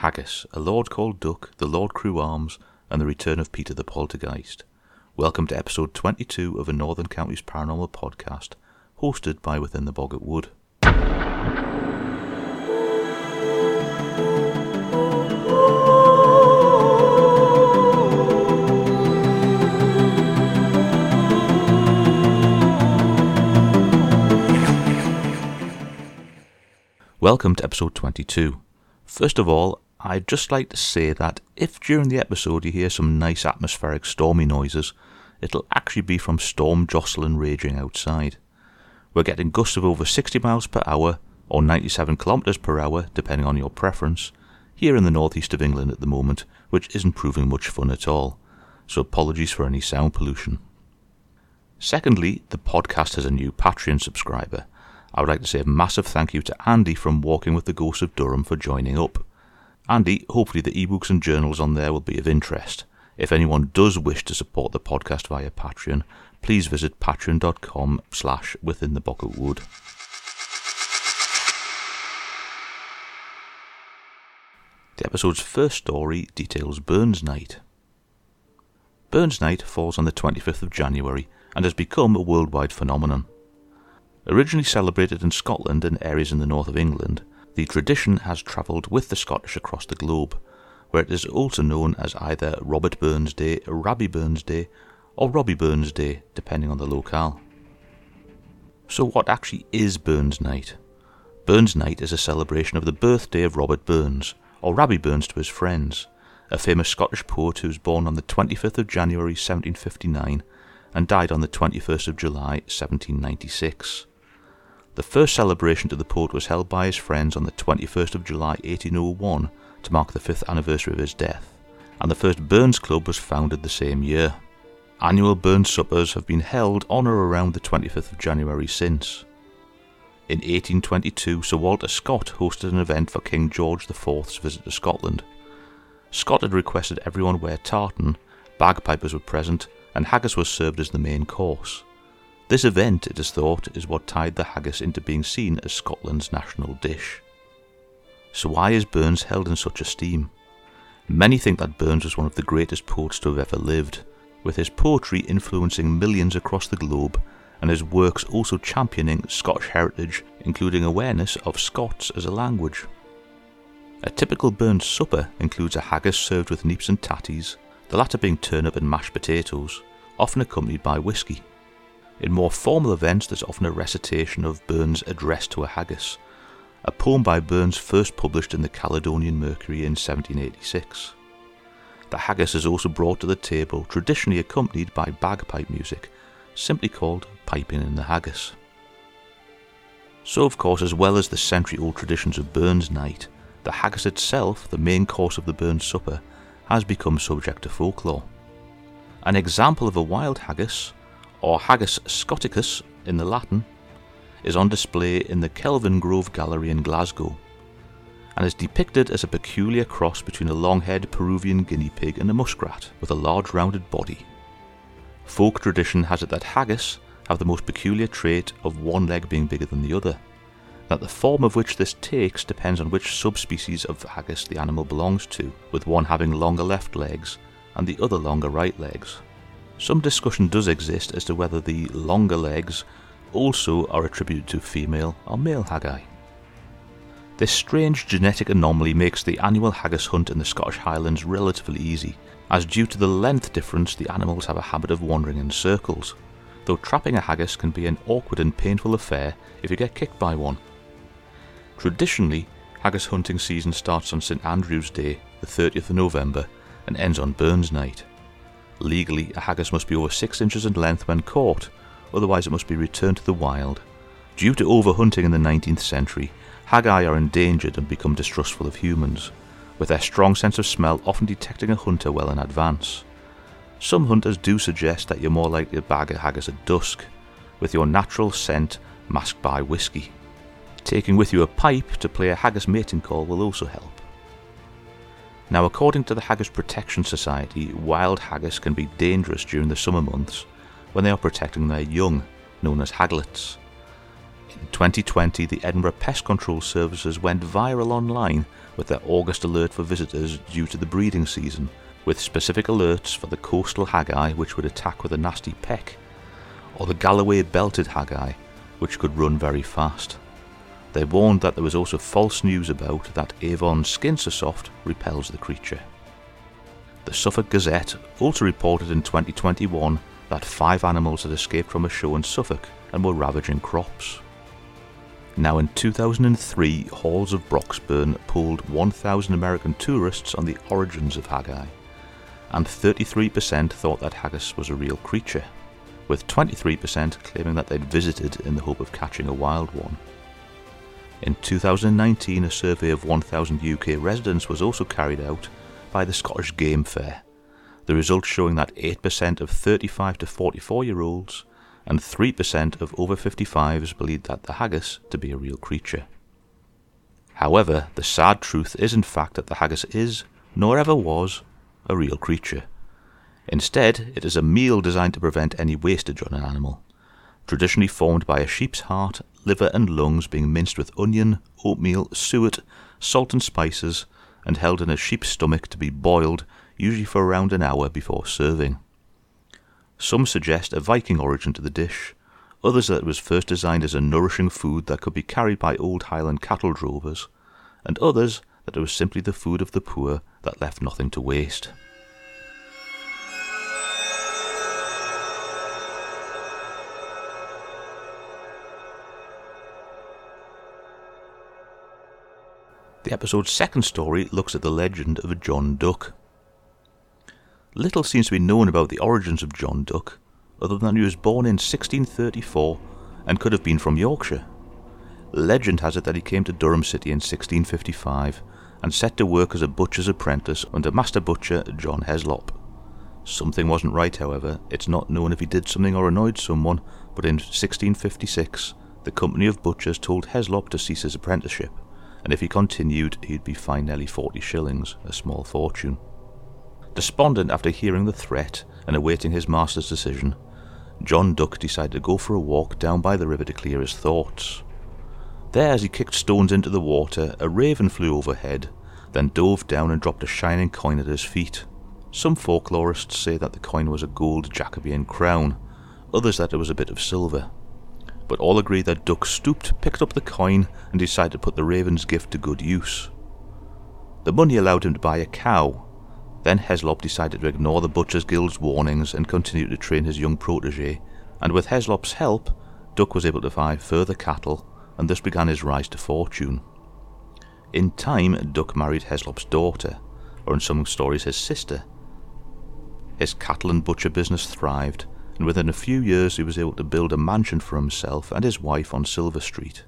Haggis, A Lord Called Duck, The Lord Crewe Arms, and The Return of Peter the Poltergeist. Welcome to episode 22 of a Northern Counties Paranormal podcast, hosted by Within the Boggart Wood. Welcome to episode 22. First of all, I'd just like to say that if during the episode you hear some nice atmospheric stormy noises, it'll actually be from Storm Jocelyn raging outside. We're getting gusts of over 60 miles per hour or 97 kilometres per hour, depending on your preference, here in the northeast of England at the moment, which isn't proving much fun at all. So apologies for any sound pollution. Secondly, the podcast has a new Patreon subscriber. I would like to say a massive thank you to Andy from Walking with the Ghost of Durham for joining up. Andy, hopefully the ebooks and journals on there will be of interest. If anyone does wish to support the podcast via Patreon, please visit patreon.com slash within the Boggart Wood. The episode's first story details Burns Night. Burns Night falls on the 25th of January and has become a worldwide phenomenon. Originally celebrated in Scotland and areas in the north of England, the tradition has travelled with the Scottish across the globe, where it is also known as either Robert Burns Day, Rabbie Burns Day, or Robbie Burns Day, depending on the locale. So, what actually is Burns Night? Burns Night is a celebration of the birthday of Robert Burns, or Rabbie Burns to his friends, a famous Scottish poet who was born on the 25th of January 1759 and died on the 21st of July 1796. The first celebration to the poet was held by his friends on the 21st of July 1801 to mark the fifth anniversary of his death, and the first Burns Club was founded the same year. Annual Burns suppers have been held on or around the 25th of January since. In 1822, Sir Walter Scott hosted an event for King George IV's visit to Scotland. Scott had requested everyone wear tartan, bagpipers were present, and haggis was served as the main course. This event, it is thought, is what tied the haggis into being seen as Scotland's national dish. So, why is Burns held in such esteem? Many think that Burns was one of the greatest poets to have ever lived, with his poetry influencing millions across the globe and his works also championing Scottish heritage, including awareness of Scots as a language. A typical Burns supper includes a haggis served with neeps and tatties, the latter being turnip and mashed potatoes, often accompanied by whisky. In more formal events, there's often a recitation of Burns' Address to a Haggis, a poem by Burns first published in the Caledonian Mercury in 1786. The haggis is also brought to the table, traditionally accompanied by bagpipe music, simply called piping in the haggis. So, of course, as well as the century old traditions of Burns Night, the haggis itself, the main course of the Burns supper, has become subject to folklore. An example of a wild haggis or Haggis scoticus in the Latin, is on display in the Kelvingrove Gallery in Glasgow and is depicted as a peculiar cross between a long-haired Peruvian guinea pig and a muskrat with a large rounded body. Folk tradition has it that haggis have the most peculiar trait of one leg being bigger than the other, that the form of which this takes depends on which subspecies of haggis the animal belongs to, with one having longer left legs and the other longer right legs. Some discussion does exist as to whether the longer legs also are attributed to female or male haggai. This strange genetic anomaly makes the annual haggis hunt in the Scottish Highlands relatively easy, as due to the length difference the animals have a habit of wandering in circles, though trapping a haggis can be an awkward and painful affair if you get kicked by one. Traditionally, haggis hunting season starts on St Andrew's Day, the 30th of November, and ends on Burns Night. Legally, a haggis must be over 6 inches in length when caught, otherwise it must be returned to the wild. Due to overhunting in the 19th century, haggai are endangered and become distrustful of humans, with their strong sense of smell often detecting a hunter well in advance. Some hunters do suggest that you're more likely to bag a haggis at dusk, with your natural scent masked by whisky. Taking with you a pipe to play a haggis mating call will also help. Now, according to the Haggis Protection Society, wild haggis can be dangerous during the summer months when they are protecting their young, known as haglets. In 2020, the Edinburgh Pest Control Services went viral online with their August alert for visitors due to the breeding season, with specific alerts for the coastal haggai which would attack with a nasty peck, or the Galloway belted haggai which could run very fast. They warned that there was also false news about that Avon Skin So Soft repels the creature. The Suffolk Gazette also reported in 2021 that five animals had escaped from a show in Suffolk and were ravaging crops. Now, in 2003, Halls of Broxburn polled 1,000 American tourists on the origins of haggai, and 33% thought that haggis was a real creature, with 23% claiming that they'd visited in the hope of catching a wild one. In 2019, a survey of 1,000 UK residents was also carried out by the Scottish Game Fair, the results showing that 8% of 35 to 44 year olds and 3% of over 55s believed that the haggis to be a real creature. However, the sad truth is in fact that the haggis is, nor ever was, a real creature. Instead, it is a meal designed to prevent any wastage on an animal, traditionally formed by a sheep's heart liver and lungs being minced with onion, oatmeal, suet, salt and spices, and held in a sheep's stomach to be boiled, usually for around an hour before serving. Some suggest a Viking origin to the dish, others that it was first designed as a nourishing food that could be carried by old Highland cattle drovers, and others that it was simply the food of the poor that left nothing to waste. The episode's second story looks at the legend of John Duck. Little seems to be known about the origins of John Duck, other than that he was born in 1634 and could have been from Yorkshire. Legend has it that he came to Durham City in 1655 and set to work as a butcher's apprentice under master butcher John Heslop. Something wasn't right, however. It's not known if he did something or annoyed someone, but in 1656, the company of butchers told Heslop to cease his apprenticeship and if he continued, he'd be fined nearly 40 shillings, a small fortune. Despondent after hearing the threat and awaiting his master's decision, John Duck decided to go for a walk down by the river to clear his thoughts. There, as he kicked stones into the water, a raven flew overhead, then dove down and dropped a shining coin at his feet. Some folklorists say that the coin was a gold Jacobean crown, others that it was a bit of silver but all agree that Duck stooped, picked up the coin, and decided to put the raven's gift to good use. The money allowed him to buy a cow. Then Heslop decided to ignore the Butchers Guild's warnings and continue to train his young protege, and with Heslop's help, Duck was able to buy further cattle, and thus began his rise to fortune. In time, Duck married Heslop's daughter, or in some stories his sister. His cattle and butcher business thrived, and within a few years he was able to build a mansion for himself and his wife on Silver Street.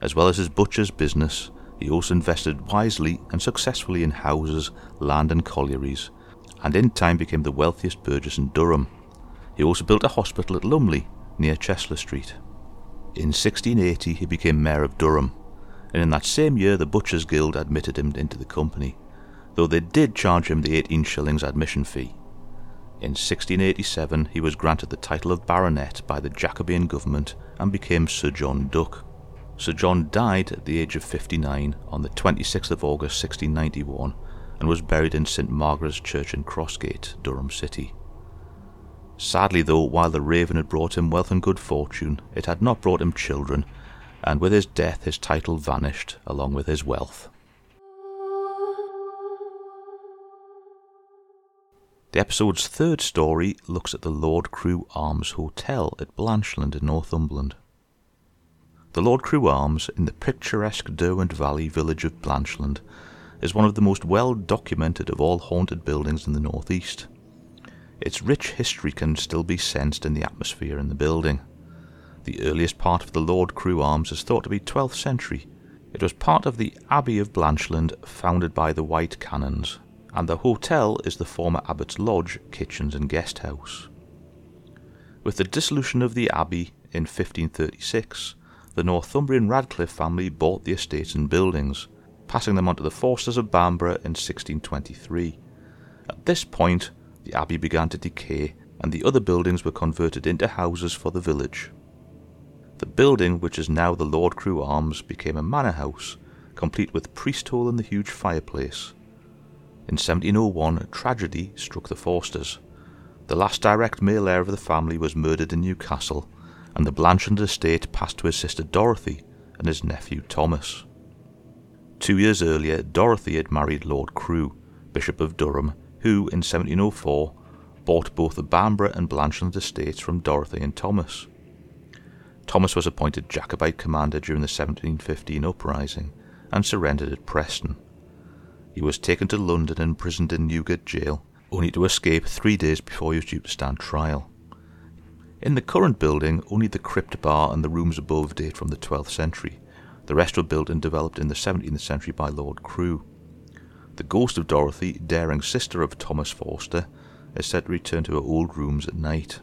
As well as his butcher's business, he also invested wisely and successfully in houses, land, and collieries, and in time became the wealthiest burgess in Durham. He also built a hospital at Lumley, near Chester-le-Street. In 1680, he became Mayor of Durham, and in that same year, the Butchers' Guild admitted him into the company, though they did charge him the 18 shillings admission fee. In 1687 he was granted the title of baronet by the Jacobean government and became Sir John Duck. Sir John died at the age of 59 on the 26th of August 1691 and was buried in St Margaret's Church in Crossgate, Durham City. Sadly, though, while the raven had brought him wealth and good fortune, it had not brought him children, and with his death his title vanished along with his wealth. The episode's third story looks at the Lord Crewe Arms Hotel at Blanchland in Northumberland. The Lord Crewe Arms, in the picturesque Derwent Valley village of Blanchland, is one of the most well documented of all haunted buildings in the northeast. Its rich history can still be sensed in the atmosphere in the building. The earliest part of the Lord Crewe Arms is thought to be 12th century. It was part of the Abbey of Blanchland, founded by the White Canons, and the hotel is the former abbot's lodge, kitchens, and guest house. With the dissolution of the abbey in 1536, the Northumbrian Radcliffe family bought the estates and buildings, passing them on to the Forsters of Bamborough in 1623. At this point, the abbey began to decay, and the other buildings were converted into houses for the village. The building, which is now the Lord Crewe Arms, became a manor house, complete with priest hole and the huge fireplace. In 1701, a tragedy struck the Forsters. The last direct male heir of the family was murdered in Newcastle, and the Blanchland estate passed to his sister Dorothy and his nephew Thomas. Two years earlier, Dorothy had married Lord Crewe, Bishop of Durham, who, in 1704, bought both the Bamborough and Blanchland estates from Dorothy and Thomas. Thomas was appointed Jacobite commander during the 1715 uprising and surrendered at Preston. He was taken to London and imprisoned in Newgate jail, only to escape three days before he was due to stand trial. In the current building, only the crypt bar and the rooms above date from the 12th century. The rest were built and developed in the 17th century by Lord Crewe. The ghost of Dorothy, daring sister of Thomas Forster, is said to return to her old rooms at night.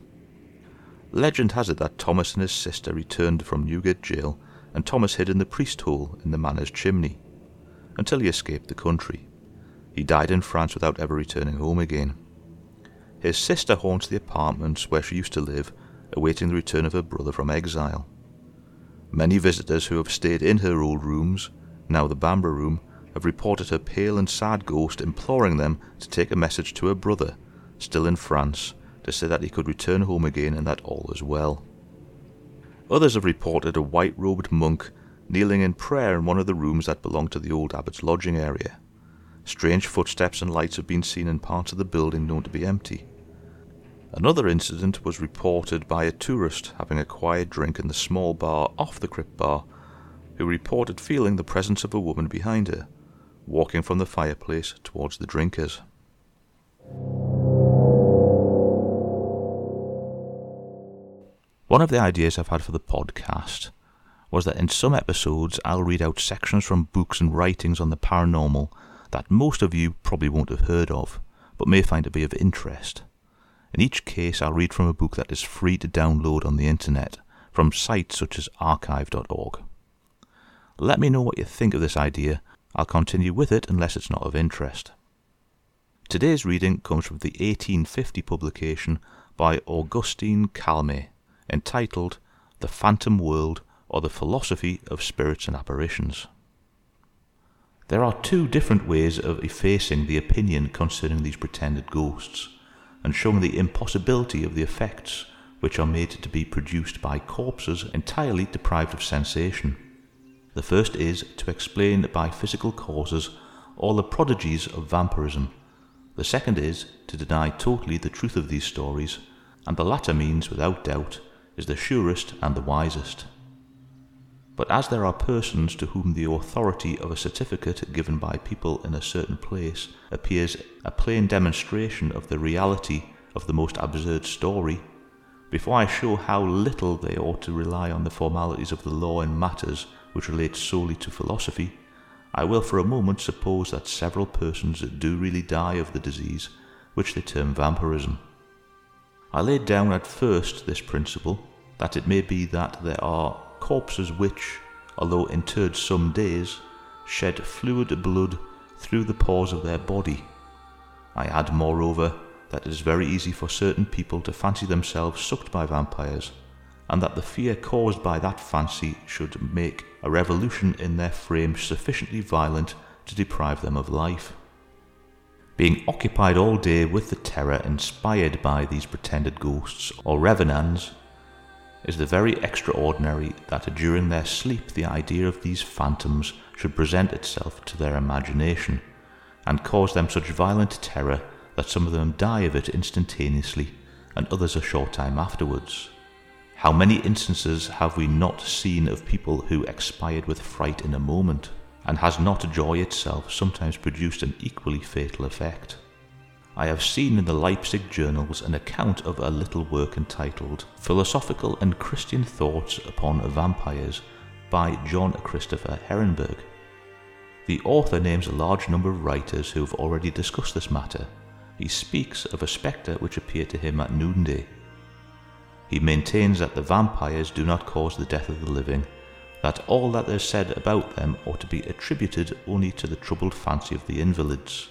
Legend has it that Thomas and his sister returned from Newgate jail, and Thomas hid in the priest hole in the manor's chimney until he escaped the country. He died in France without ever returning home again. His sister haunts the apartments where she used to live, awaiting the return of her brother from exile. Many visitors who have stayed in her old rooms, now the Bamborough room, have reported her pale and sad ghost imploring them to take a message to her brother, still in France, to say that he could return home again and that all is well. Others have reported a white robed monk kneeling in prayer in one of the rooms that belonged to the old abbot's lodging area. Strange footsteps and lights have been seen in parts of the building known to be empty. Another incident was reported by a tourist having a quiet drink in the small bar off the crypt bar, who reported feeling the presence of a woman behind her, walking from the fireplace towards the drinkers. One of the ideas I've had for the podcast was that in some episodes I'll read out sections from books and writings on the paranormal that most of you probably won't have heard of, but may find to be of interest. In each case, I'll read from a book that is free to download on the internet from sites such as archive.org. Let me know what you think of this idea. I'll continue with it unless it's not of interest. Today's reading comes from the 1850 publication by Augustine Calmet entitled The Phantom World or the Philosophy of Spirits and Apparitions. There are two different ways of effacing the opinion concerning these pretended ghosts, and showing the impossibility of the effects which are made to be produced by corpses entirely deprived of sensation. The first is to explain by physical causes all the prodigies of vampirism. The second is to deny totally the truth of these stories, and the latter means, without doubt, is the surest and the wisest. But as there are persons to whom the authority of a certificate given by people in a certain place appears a plain demonstration of the reality of the most absurd story, before I show how little they ought to rely on the formalities of the law in matters which relate solely to philosophy, I will for a moment suppose that several persons do really die of the disease which they term vampirism. I laid down at first this principle, that it may be that there are corpses which, although interred some days, shed fluid blood through the pores of their body. I add, moreover, that it is very easy for certain people to fancy themselves sucked by vampires, and that the fear caused by that fancy should make a revolution in their frame sufficiently violent to deprive them of life being occupied all day with the terror inspired by these pretended ghosts or revenants, is the very extraordinary that during their sleep the idea of these phantoms should present itself to their imagination, and cause them such violent terror that some of them die of it instantaneously, and others a short time afterwards. How many instances have we not seen of people who expired with fright in a moment? and has not joy itself sometimes produced an equally fatal effect? I have seen in the Leipzig journals an account of a little work entitled Philosophical and Christian Thoughts upon Vampires by John Christopher Harenberg. The author names a large number of writers who have already discussed this matter. He speaks of a spectre which appeared to him at noonday. He maintains that the vampires do not cause the death of the living, that all that is said about them ought to be attributed only to the troubled fancy of the invalids.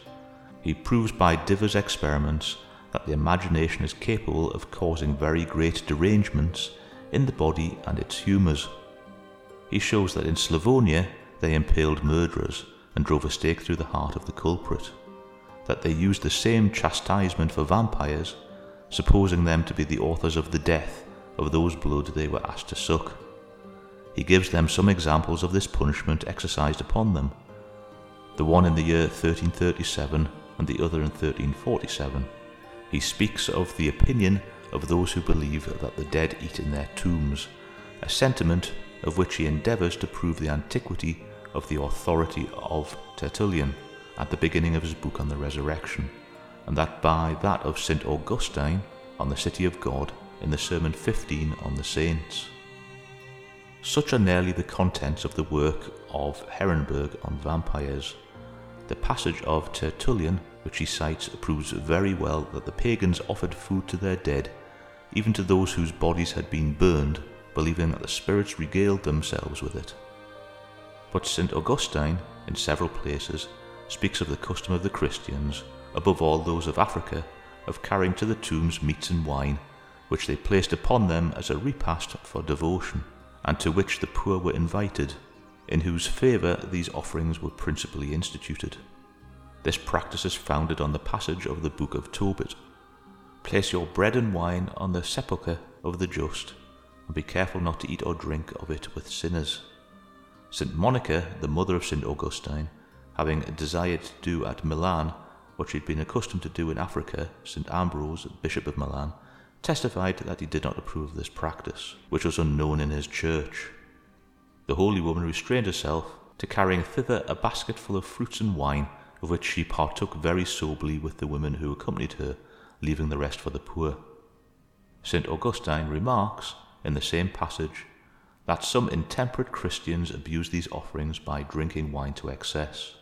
He proves by divers experiments that the imagination is capable of causing very great derangements in the body and its humours. He shows that in Slavonia they impaled murderers and drove a stake through the heart of the culprit, that they used the same chastisement for vampires, supposing them to be the authors of the death of those blood they were asked to suck. He gives them some examples of this punishment exercised upon them, the one in the year 1337 and the other in 1347. He speaks of the opinion of those who believe that the dead eat in their tombs, a sentiment of which he endeavours to prove the antiquity of the authority of Tertullian at the beginning of his book on the resurrection, and that by that of St. Augustine on the city of God in the Sermon 15 on the saints. Such are nearly the contents of the work of Harenberg on vampires. The passage of Tertullian, which he cites, proves very well that the pagans offered food to their dead, even to those whose bodies had been burned, believing that the spirits regaled themselves with it. But St. Augustine, in several places, speaks of the custom of the Christians, above all those of Africa, of carrying to the tombs meats and wine, which they placed upon them as a repast for devotion, and to which the poor were invited, in whose favour these offerings were principally instituted. This practice is founded on the passage of the book of Tobit. Place your bread and wine on the sepulchre of the just, and be careful not to eat or drink of it with sinners. St. Monica, the mother of St. Augustine, having desired to do at Milan what she had been accustomed to do in Africa, St. Ambrose, Bishop of Milan, testified that he did not approve of this practice, which was unknown in his church. The holy woman restrained herself to carrying thither a basket full of fruits and wine, of which she partook very soberly with the women who accompanied her, leaving the rest for the poor. St. Augustine remarks, in the same passage, that some intemperate Christians abuse these offerings by drinking wine to excess.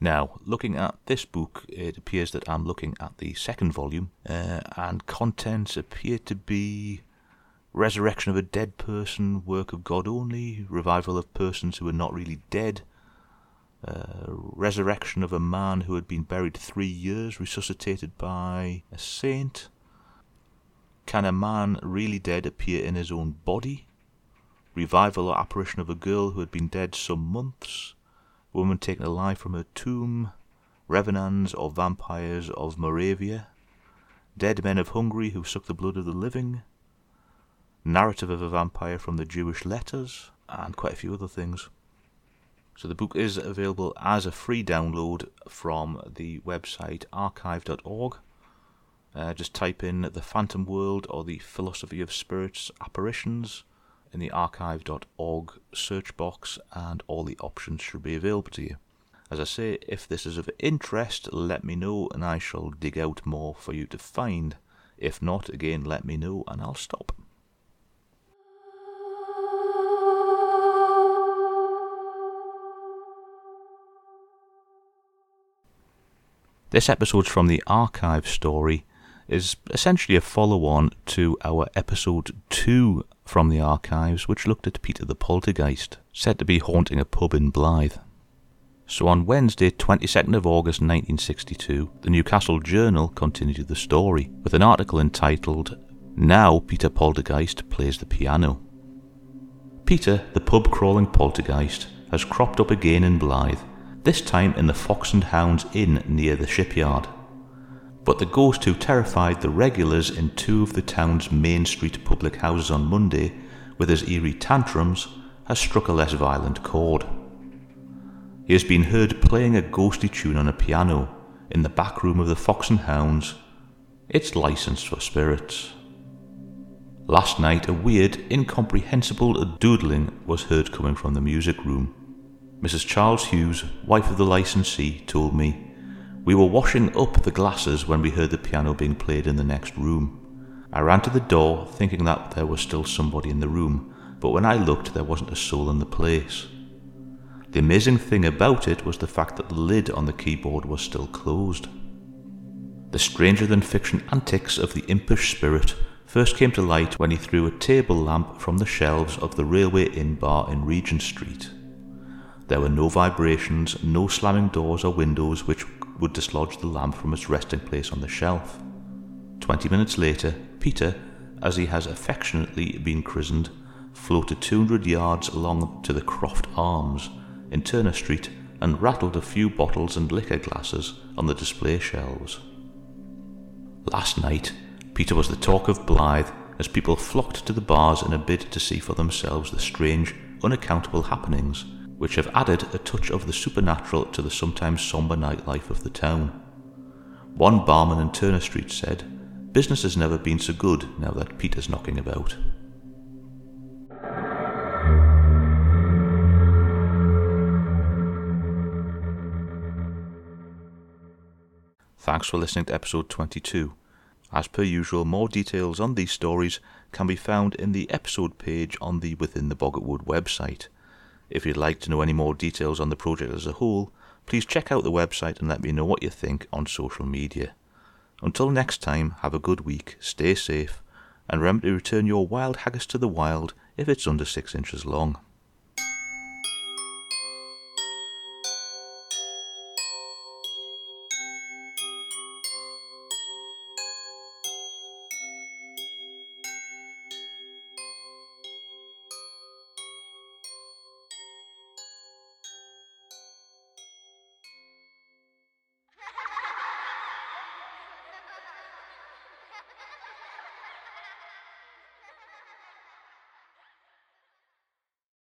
Now, looking at this book, it appears that I'm looking at the second volume, uh, and contents appear to be resurrection of a dead person, work of God only, revival of persons who are not really dead, uh, resurrection of a man who had been buried three years, resuscitated by a saint, can a man really dead appear in his own body? Revival or apparition of a girl who had been dead some months? Woman taken alive from her tomb? Revenants or vampires of Moravia? Dead men of Hungary who suck the blood of the living? Narrative of a vampire from the Jewish letters? And quite a few other things. So the book is available as a free download from the website archive.org uh, just type in the Phantom World or the Philosophy of Spirits Apparitions in the archive.org search box, and all the options should be available to you. As I say, if this is of interest, let me know and I shall dig out more for you to find. If not, again, let me know and I'll stop. This episode's from the archive story is essentially a follow on to our episode 2 from the archives, which looked at Peter the Poltergeist, said to be haunting a pub in Blyth. So on Wednesday, 22nd of August 1962, the Newcastle Journal continued the story with an article entitled Now Peter Poltergeist Plays the Piano. Peter, the pub crawling poltergeist, has cropped up again in Blyth, this time in the Fox and Hounds Inn near the shipyard but the ghost who terrified the regulars in two of the town's main street public houses on Monday with his eerie tantrums has struck a less violent chord. He has been heard playing a ghostly tune on a piano in the back room of the Fox and Hounds. It's licensed for spirits. Last night, a weird, incomprehensible doodling was heard coming from the music room. Mrs. Charles Hughes, wife of the licensee, told me we were washing up the glasses when we heard the piano being played in the next room. I ran to the door, thinking that there was still somebody in the room, but when I looked, there wasn't a soul in the place. The amazing thing about it was the fact that the lid on the keyboard was still closed. The stranger than fiction antics of the impish spirit first came to light when he threw a table lamp from the shelves of the Railway Inn bar in Regent Street. There were no vibrations, no slamming doors or windows which would dislodge the lamp from its resting place on the shelf. Twenty minutes later, Peter, as he has affectionately been christened, floated 200 yards along to the Croft Arms in Turner Street and rattled a few bottles and liquor glasses on the display shelves. Last night, Peter was the talk of Blyth as people flocked to the bars in a bid to see for themselves the strange, unaccountable happenings which have added a touch of the supernatural to the sometimes sombre nightlife of the town. One barman in Turner Street said, Business has never been so good now that Peter's knocking about. Thanks for listening to episode 22. As per usual, more details on these stories can be found in the episode page on the Within the Boggartwood website. If you'd like to know any more details on the project as a whole, please check out the website and let me know what you think on social media. Until next time, have a good week, stay safe, and remember to return your wild haggis to the wild if it's under six inches long.